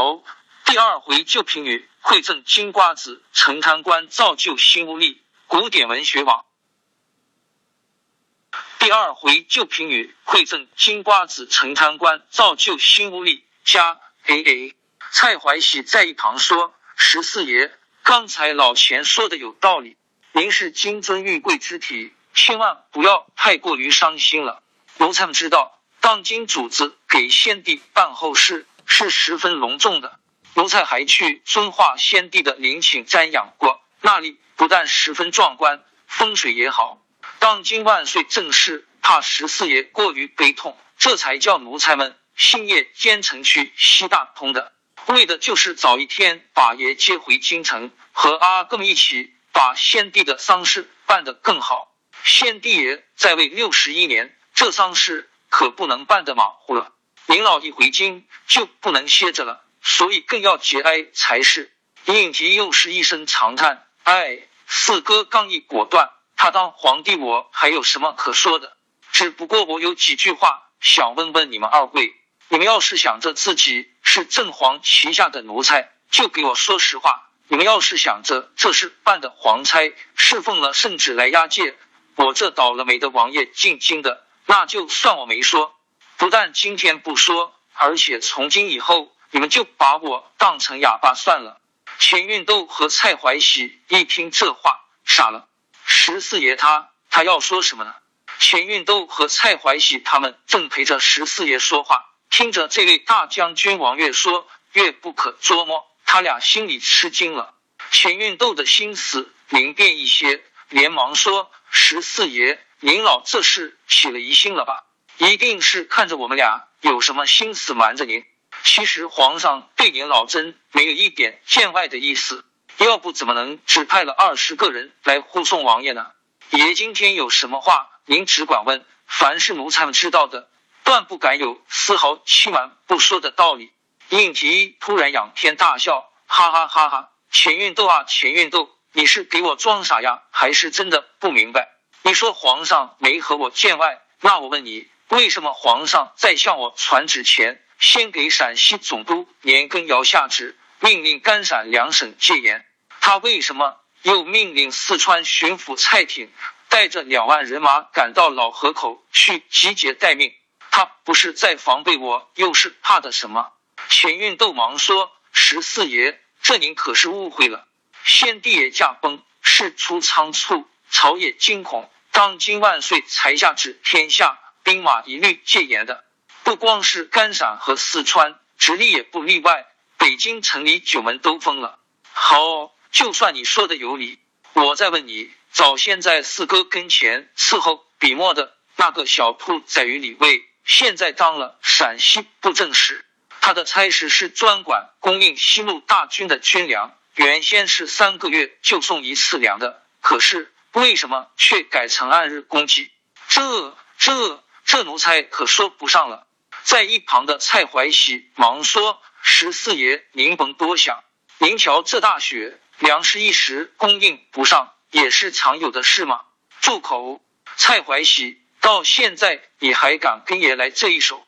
哦第二回旧评语会赠金瓜子，陈贪官造就新屋立。古典文学网。第二回旧评语会赠金瓜子，陈贪官造就新屋立。加 A A。蔡怀喜在一旁说：“十四爷，刚才老钱说的有道理。您是金尊玉贵之体，千万不要太过于伤心了。奴才们知道，当今主子给先帝办后事是十分隆重的。”奴才还去遵化先帝的陵寝瞻仰过，那里不但十分壮观，风水也好。当今万岁正事，怕十四爷过于悲痛，这才叫奴才们星夜兼程去西大通的，为的就是早一天把爷接回京城，和阿更一起把先帝的丧事办得更好。先帝爷在位六十一年，这丧事可不能办得马虎了。您老一回京，就不能歇着了。所以更要节哀才是。应提又是一声长叹：“哎，四哥刚毅果断，他当皇帝，我还有什么可说的？只不过我有几句话想问问你们二位。你们要是想着自己是正皇旗下的奴才，就给我说实话；你们要是想着这是办的皇差，侍奉了圣旨来押解我这倒了霉的王爷进京的，那就算我没说。不但今天不说，而且从今以后。”你们就把我当成哑巴算了。钱运斗和蔡怀喜一听这话，傻了。十四爷他他要说什么呢？钱运斗和蔡怀喜他们正陪着十四爷说话，听着这位大将军王越说越不可捉摸，他俩心里吃惊了。钱运斗的心思明辨一些，连忙说：“十四爷，您老这是起了疑心了吧？一定是看着我们俩有什么心思瞒着您。”其实皇上对您老真没有一点见外的意思，要不怎么能只派了二十个人来护送王爷呢？爷今天有什么话，您只管问，凡是奴才们知道的，断不敢有丝毫欺瞒不说的道理。应提突然仰天大笑，哈哈哈哈！钱运斗啊，钱运斗，你是给我装傻呀，还是真的不明白？你说皇上没和我见外，那我问你，为什么皇上在向我传旨前？先给陕西总督年羹尧下旨，命令甘陕两省戒严。他为什么又命令四川巡抚蔡挺带着两万人马赶到老河口去集结待命？他不是在防备我，又是怕的什么？钱运斗忙说：“十四爷，这您可是误会了。先帝爷驾崩，事出仓促，朝野惊恐，当今万岁才下旨，天下兵马一律戒严的。”不光是甘陕和四川，直隶也不例外。北京城里九门都封了。好，就算你说的有理，我再问你：早先在四哥跟前伺候笔墨的那个小兔崽于李卫，现在当了陕西布政使，他的差事是专管供应西路大军的军粮，原先是三个月就送一次粮的，可是为什么却改成按日供给？这、这、这奴才可说不上了。在一旁的蔡怀喜忙说：“十四爷，您甭多想。您瞧这大雪，粮食一时供应不上，也是常有的事嘛。”住口！蔡怀喜，到现在你还敢跟爷来这一手？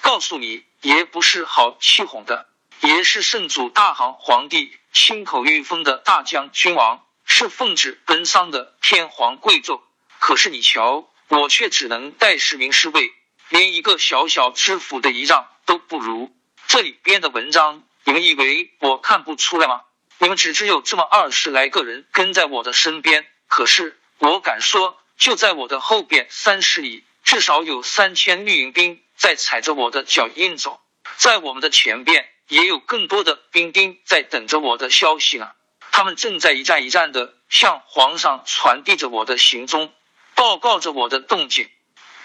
告诉你，爷不是好气哄的。爷是圣祖大行皇帝亲口御封的大将军王，是奉旨奔丧的天皇贵胄。可是你瞧，我却只能带十名侍卫。连一个小小知府的仪仗都不如，这里编的文章，你们以为我看不出来吗？你们只知有这么二十来个人跟在我的身边，可是我敢说，就在我的后边三十里，至少有三千绿营兵在踩着我的脚印走，在我们的前边也有更多的兵丁在等着我的消息呢。他们正在一站一站的向皇上传递着我的行踪，报告着我的动静。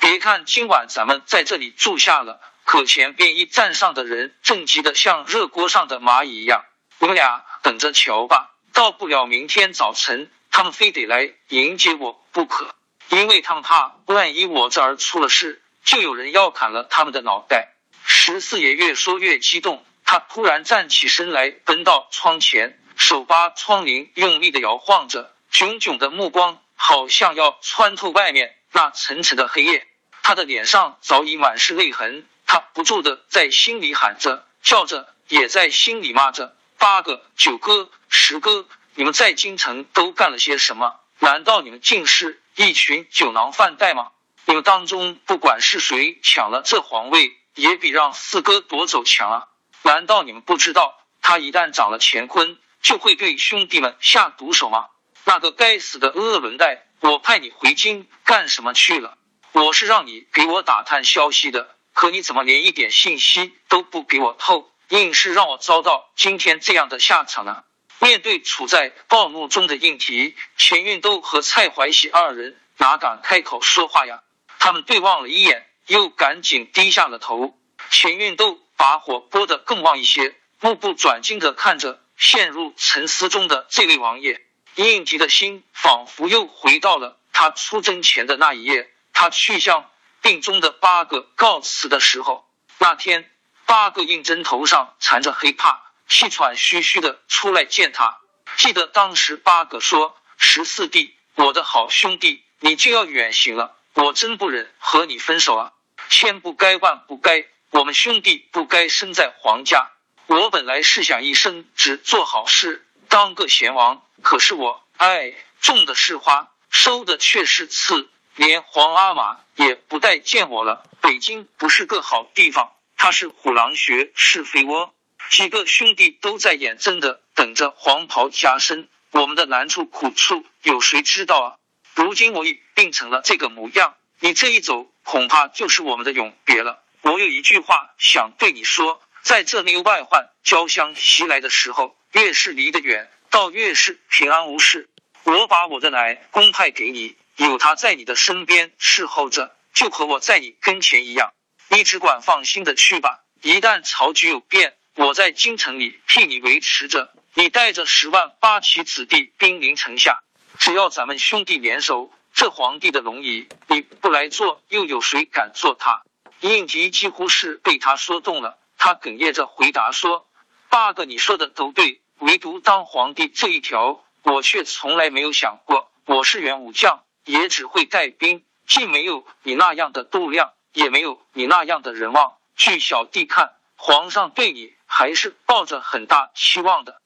别看今晚咱们在这里住下了，可前便衣站上的人正急得像热锅上的蚂蚁一样。你们俩等着瞧吧，到不了明天早晨，他们非得来迎接我不可，因为他们怕万一我这儿出了事，就有人要砍了他们的脑袋。十四爷越说越激动，他突然站起身来，奔到窗前，手扒窗棂用力的摇晃着，炯炯的目光好像要穿透外面。那沉沉的黑夜，他的脸上早已满是泪痕，他不住的在心里喊着、叫着：“也在心里骂着：“八哥、九哥、十哥，你们在京城都干了些什么？难道你们尽是一群酒囊饭袋吗？你们当中不管是谁抢了这皇位，也比让四哥夺走强啊！难道你们不知道，他一旦掌了乾坤，就会对兄弟们下毒手吗？那个该死的鄂伦代，我派你回京干什么去了？我是让你给我打探消息的。”可你怎么连一点信息都不给我透，硬是让我遭到今天这样的下场呢？面对处在暴怒中的应提，钱运斗和蔡怀喜二人哪敢开口说话呀？他们对望了一眼，又赶紧低下了头。钱运斗把火拨得更旺一些，目不转睛的看着陷入沉思中的这位王爷。应急的心仿佛又回到了他出征前的那一夜，他去向。病中的八个告辞的时候，那天八个应征头上缠着黑帕，气喘吁吁的出来见他。记得当时八个说：“十四弟，我的好兄弟，你就要远行了，我真不忍和你分手啊！千不该万不该，我们兄弟不该生在皇家。我本来是想一生只做好事，当个贤王。可是我，哎，种的是花，收的却是刺。”连皇阿玛也不待见我了。北京不是个好地方，他是虎狼穴，是非窝。几个兄弟都在眼睁的等着黄袍加身，我们的难处苦处有谁知道啊？如今我已病成了这个模样，你这一走，恐怕就是我们的永别了。我有一句话想对你说，在这内外患交相袭来的时候，越是离得远，倒越是平安无事。我把我的奶公派给你。有他在你的身边侍候着，就和我在你跟前一样。你只管放心的去吧。一旦朝局有变，我在京城里替你维持着。你带着十万八旗子弟兵临城下，只要咱们兄弟联手，这皇帝的龙椅你不来坐，又有谁敢坐他？应急几乎是被他说动了，他哽咽着回答说：“八哥，你说的都对，唯独当皇帝这一条，我却从来没有想过。我是元武将。”也只会带兵，既没有你那样的度量，也没有你那样的人望。据小弟看，皇上对你还是抱着很大期望的。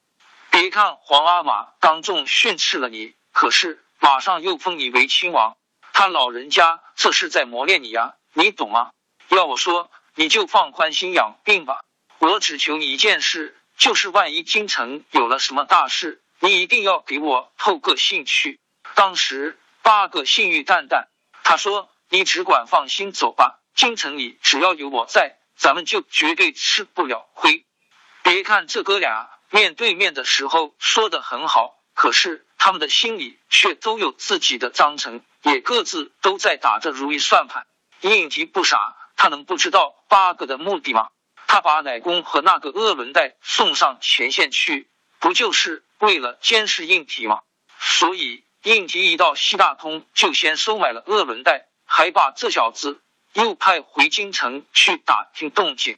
别看皇阿玛当众训斥了你，可是马上又封你为亲王，他老人家这是在磨练你呀，你懂吗？要我说，你就放宽心养病吧。我只求你一件事，就是万一京城有了什么大事，你一定要给我透个信去。当时。八个信誉淡淡，他说：“你只管放心走吧，京城里只要有我在，咱们就绝对吃不了亏。”别看这哥俩面对面的时候说的很好，可是他们的心里却都有自己的章程，也各自都在打着如意算盘。应急不傻，他能不知道八个的目的吗？他把奶公和那个鄂伦代送上前线去，不就是为了监视应提吗？所以。应提一到西大通，就先收买了鄂伦代，还把这小子又派回京城去打听动静。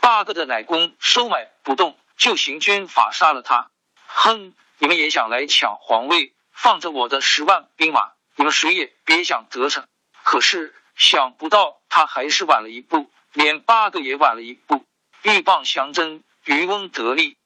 八个的奶公收买不动，就行军法杀了他。哼，你们也想来抢皇位，放着我的十万兵马，你们谁也别想得逞。可是想不到他还是晚了一步，连八个也晚了一步。鹬蚌相争，渔翁得利。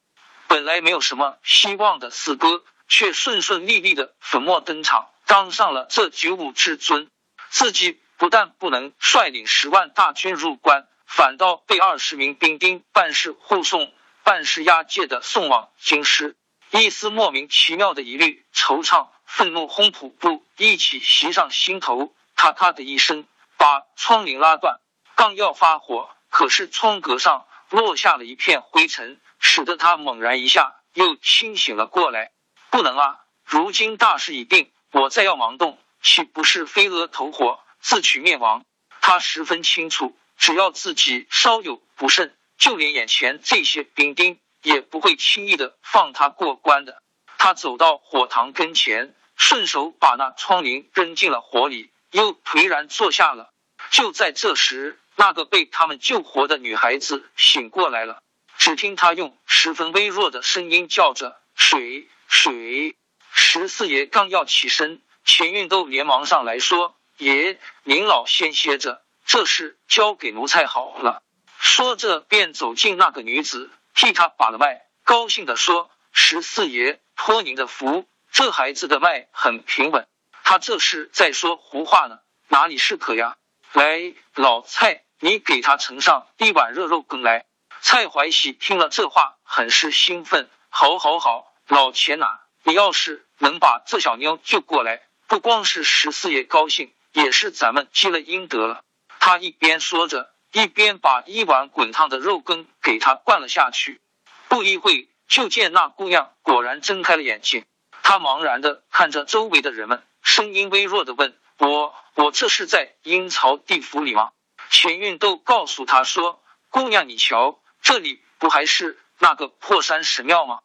本来没有什么希望的四哥。却顺顺利利的粉墨登场，当上了这九五至尊。自己不但不能率领十万大军入关，反倒被二十名兵丁办事护送、办事押解的送往京师。一丝莫名其妙的疑虑、惆怅、愤怒轰瀑布一起袭上心头，咔咔的一声把窗棂拉断。刚要发火，可是窗格上落下了一片灰尘，使得他猛然一下又清醒了过来。不能啊！如今大势已定，我再要盲动，岂不是飞蛾投火，自取灭亡？他十分清楚，只要自己稍有不慎，就连眼前这些兵丁也不会轻易的放他过关的。他走到火塘跟前，顺手把那窗棂扔进了火里，又颓然坐下了。就在这时，那个被他们救活的女孩子醒过来了，只听她用十分微弱的声音叫着：“水。”水十四爷刚要起身，钱运都连忙上来说：“爷，您老先歇着，这事交给奴才好了。”说着便走进那个女子，替他把了脉，高兴的说：“十四爷托您的福，这孩子的脉很平稳。”他这是在说胡话呢，哪里是渴呀？来，老蔡，你给他盛上一碗热肉羹来。蔡怀喜听了这话，很是兴奋。好，好，好，老钱呐，你要是能把这小妞救过来，不光是十四爷高兴，也是咱们积了阴德了。他一边说着，一边把一碗滚烫的肉羹给他灌了下去。不一会，就见那姑娘果然睁开了眼睛。他茫然的看着周围的人们，声音微弱的问：“我，我这是在阴曹地府里吗？”钱运都告诉他说：“姑娘，你瞧。”这里不还是那个破山神庙吗？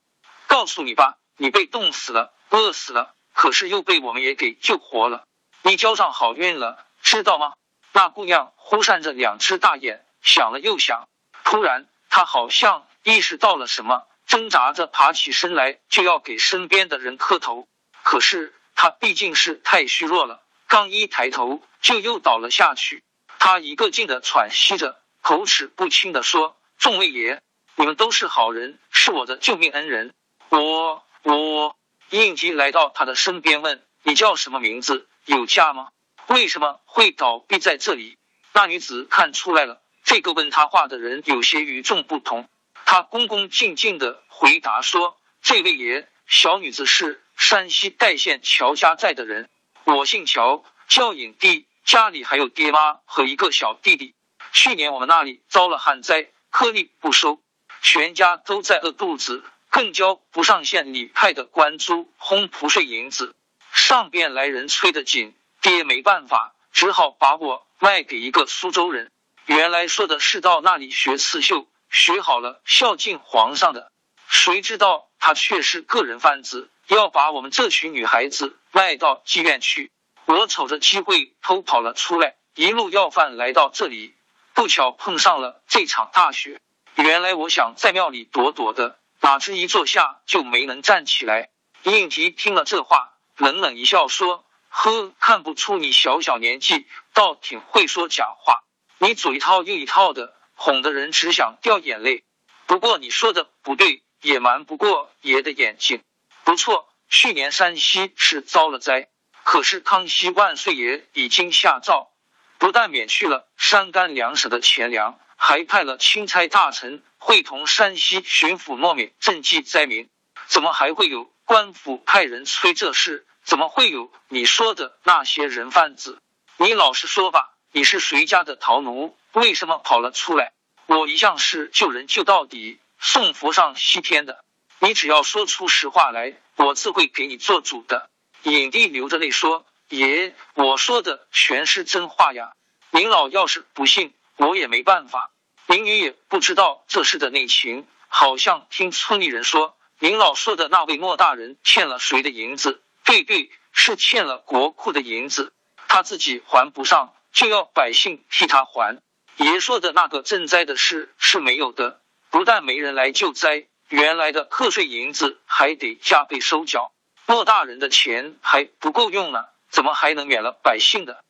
告诉你吧，你被冻死了，饿死了，可是又被我们也给救活了，你交上好运了，知道吗？那姑娘忽闪着两只大眼，想了又想，突然她好像意识到了什么，挣扎着爬起身来，就要给身边的人磕头。可是她毕竟是太虚弱了，刚一抬头就又倒了下去。她一个劲的喘息着，口齿不清的说。众位爷，你们都是好人，是我的救命恩人。我我应急来到他的身边，问你叫什么名字？有家吗？为什么会倒闭在这里？那女子看出来了，这个问他话的人有些与众不同。他恭恭敬敬的回答说：“这位爷，小女子是山西代县乔家寨的人，我姓乔，叫影帝，家里还有爹妈和一个小弟弟。去年我们那里遭了旱灾。”颗粒不收，全家都在饿肚子，更交不上县里派的官租、烘蒲税银子。上边来人催得紧，爹没办法，只好把我卖给一个苏州人。原来说的是到那里学刺绣，学好了孝敬皇上的。谁知道他却是个人贩子，要把我们这群女孩子卖到妓院去。我瞅着机会偷跑了出来，一路要饭来到这里。不巧碰上了这场大雪，原来我想在庙里躲躲的，哪知一坐下就没能站起来。应提听了这话，冷冷一笑说：“呵，看不出你小小年纪倒挺会说假话，你左一套右一套的，哄得人只想掉眼泪。不过你说的不对，也瞒不过爷的眼睛。不错，去年山西是遭了灾，可是康熙万岁爷已经下诏。”不但免去了山甘粮食的钱粮，还派了钦差大臣会同山西巡抚诺敏赈济灾民。怎么还会有官府派人催这事？怎么会有你说的那些人贩子？你老实说吧，你是谁家的逃奴？为什么跑了出来？我一向是救人救到底，送佛上西天的。你只要说出实话来，我自会给你做主的。影帝流着泪说。爷，我说的全是真话呀！您老要是不信，我也没办法。民女也不知道这事的内情，好像听村里人说，您老说的那位莫大人欠了谁的银子？对对，是欠了国库的银子，他自己还不上，就要百姓替他还。爷说的那个赈灾的事是没有的，不但没人来救灾，原来的课税银子还得加倍收缴，莫大人的钱还不够用呢。怎么还能免了百姓的？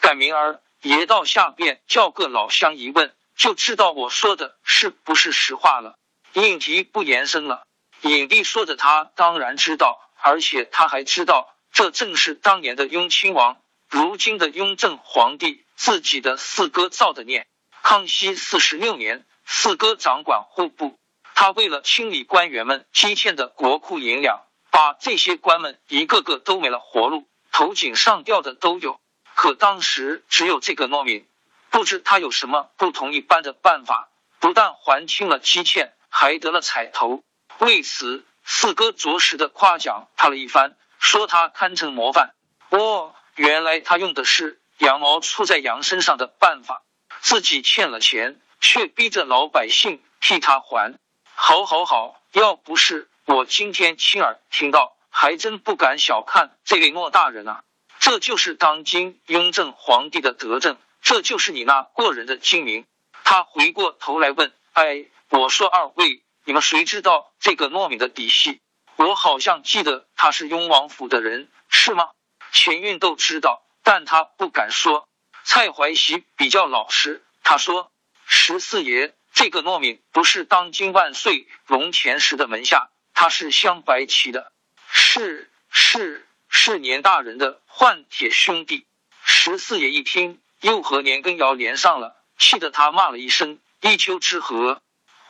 赶明儿爷到下边叫个老乡一问，就知道我说的是不是实话了。应提不言声了。影帝说着，他当然知道，而且他还知道，这正是当年的雍亲王，如今的雍正皇帝自己的四哥造的孽。康熙四十六年，四哥掌管户部，他为了清理官员们积欠的国库银两，把这些官们一个个都没了活路。头颈上吊的都有，可当时只有这个糯米，不知他有什么不同一般的办法，不但还清了积欠，还得了彩头。为此，四哥着实的夸奖他了一番，说他堪称模范。哦，原来他用的是羊毛出在羊身上的办法，自己欠了钱，却逼着老百姓替他还。好，好，好！要不是我今天亲耳听到。还真不敢小看这位莫大人啊！这就是当今雍正皇帝的德政，这就是你那过人的精明。他回过头来问：“哎，我说二位，你们谁知道这个糯米的底细？我好像记得他是雍王府的人，是吗？”钱运都知道，但他不敢说。蔡怀喜比较老实，他说：“十四爷，这个糯米不是当今万岁龙前时的门下，他是镶白旗的，是是是年大人的换铁兄弟。十四爷一听，又和年羹尧连上了，气得他骂了一声“一丘之貉”。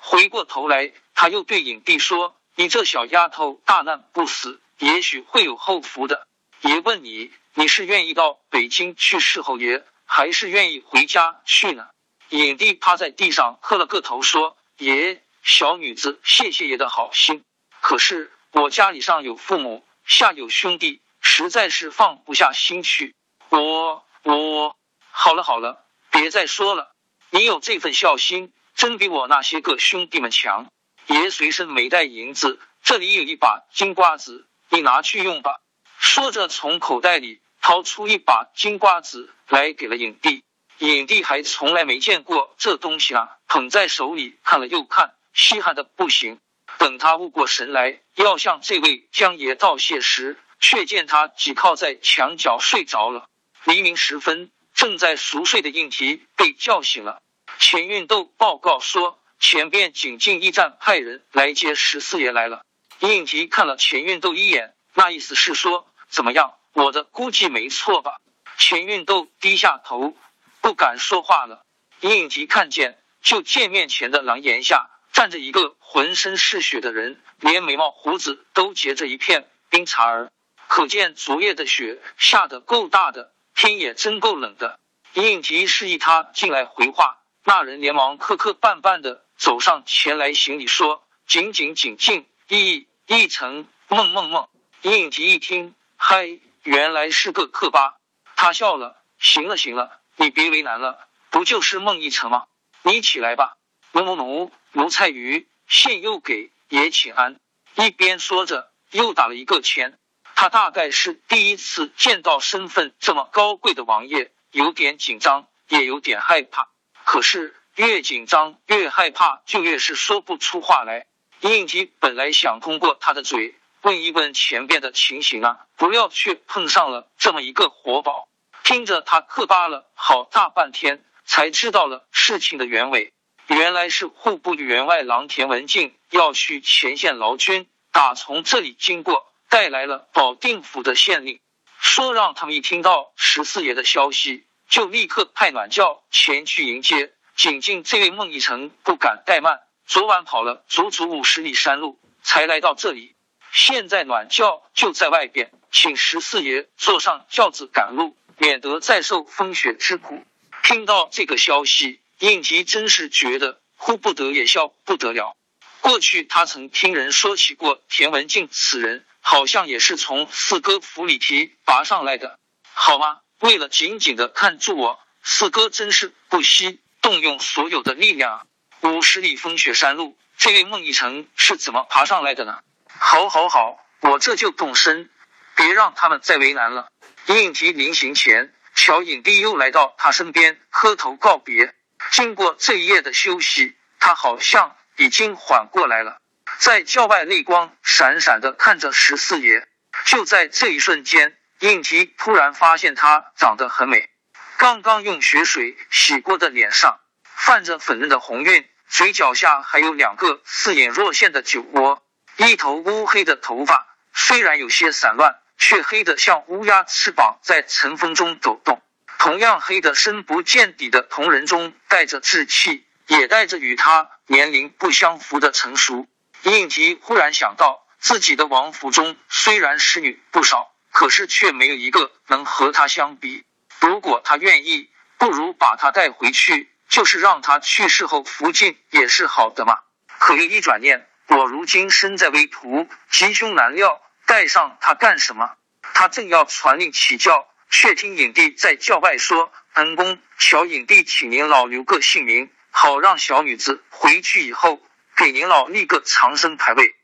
回过头来，他又对影帝说：“你这小丫头，大难不死，也许会有后福的。爷问你，你是愿意到北京去侍候爷，还是愿意回家去呢？”影帝趴在地上磕了个头，说：“爷，小女子谢谢爷的好心，可是我家里上有父母，下有兄弟，实在是放不下心去。”我我好了好了，别再说了。你有这份孝心，真比我那些个兄弟们强。爷随身没带银子，这里有一把金瓜子，你拿去用吧。说着，从口袋里掏出一把金瓜子来，给了影帝。影帝还从来没见过这东西啊，捧在手里看了又看，稀罕的不行。等他悟过神来，要向这位江爷道谢时，却见他倚靠在墙角睡着了。黎明时分，正在熟睡的应提被叫醒了。钱运斗报告说，前边警进驿站派人来接十四爷来了。应提看了钱运斗一眼，那意思是说，怎么样？我的估计没错吧？钱运斗低下头，不敢说话了。应提看见，就见面前的廊檐下站着一个浑身是血的人，连眉毛胡子都结着一片冰碴儿，可见昨夜的雪下得够大的。天也真够冷的。应急示意他进来回话，那人连忙磕磕绊绊的走上前来行礼，说：“紧紧紧进，一一成梦梦梦。”应急一听，嗨，原来是个客吧？他笑了，行了行了，你别为难了，不就是梦一成吗？你起来吧。奴奴奴奴菜鱼，现又给爷请安。一边说着，又打了一个签。他大概是第一次见到身份这么高贵的王爷，有点紧张，也有点害怕。可是越紧张越害怕，就越是说不出话来。应急本来想通过他的嘴问一问前边的情形啊，不料却碰上了这么一个活宝。听着他磕巴了好大半天，才知道了事情的原委。原来是户部员外郎田文静要去前线劳军，打从这里经过。带来了保定府的县令，说让他们一听到十四爷的消息，就立刻派暖轿前去迎接。仅仅这位孟义成不敢怠慢，昨晚跑了足足五十里山路，才来到这里。现在暖轿就在外边，请十四爷坐上轿子赶路，免得再受风雪之苦。听到这个消息，应急真是觉得哭不得也笑不得了。过去他曾听人说起过田文静此人。好像也是从四哥府里提拔上来的，好吗？为了紧紧的看住我，四哥真是不惜动用所有的力量。五十里风雪山路，这位孟一成是怎么爬上来的呢？好，好，好，我这就动身，别让他们再为难了。应急临行前，乔影帝又来到他身边磕头告别。经过这一夜的休息，他好像已经缓过来了。在轿外泪光闪闪的看着十四爷，就在这一瞬间，应急突然发现他长得很美。刚刚用血水洗过的脸上泛着粉嫩的红晕，嘴角下还有两个似隐若现的酒窝，一头乌黑的头发虽然有些散乱，却黑得像乌鸦翅膀在晨风中抖动。同样黑的深不见底的瞳仁中带着稚气，也带着与他年龄不相符的成熟。应急忽然想到，自己的王府中虽然侍女不少，可是却没有一个能和她相比。如果他愿意，不如把她带回去，就是让她去世后福晋也是好的嘛。可又一转念，我如今身在危途，吉凶难料，带上她干什么？他正要传令起轿，却听影帝在叫外说：“恩公，小影帝请您老留个姓名，好让小女子回去以后。”给您老立个长生牌位。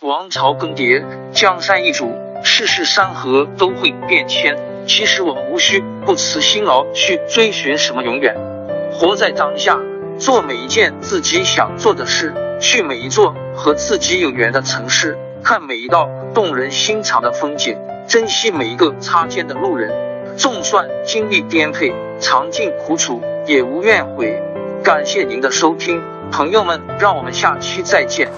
王朝更迭，江山易主，世事山河都会变迁。其实我们无需不辞辛劳去追寻什么永远，活在当下，做每一件自己想做的事，去每一座和自己有缘的城市，看每一道动人心肠的风景，珍惜每一个擦肩的路人。纵算经历颠沛，尝尽苦楚，也无怨悔。感谢您的收听，朋友们，让我们下期再见。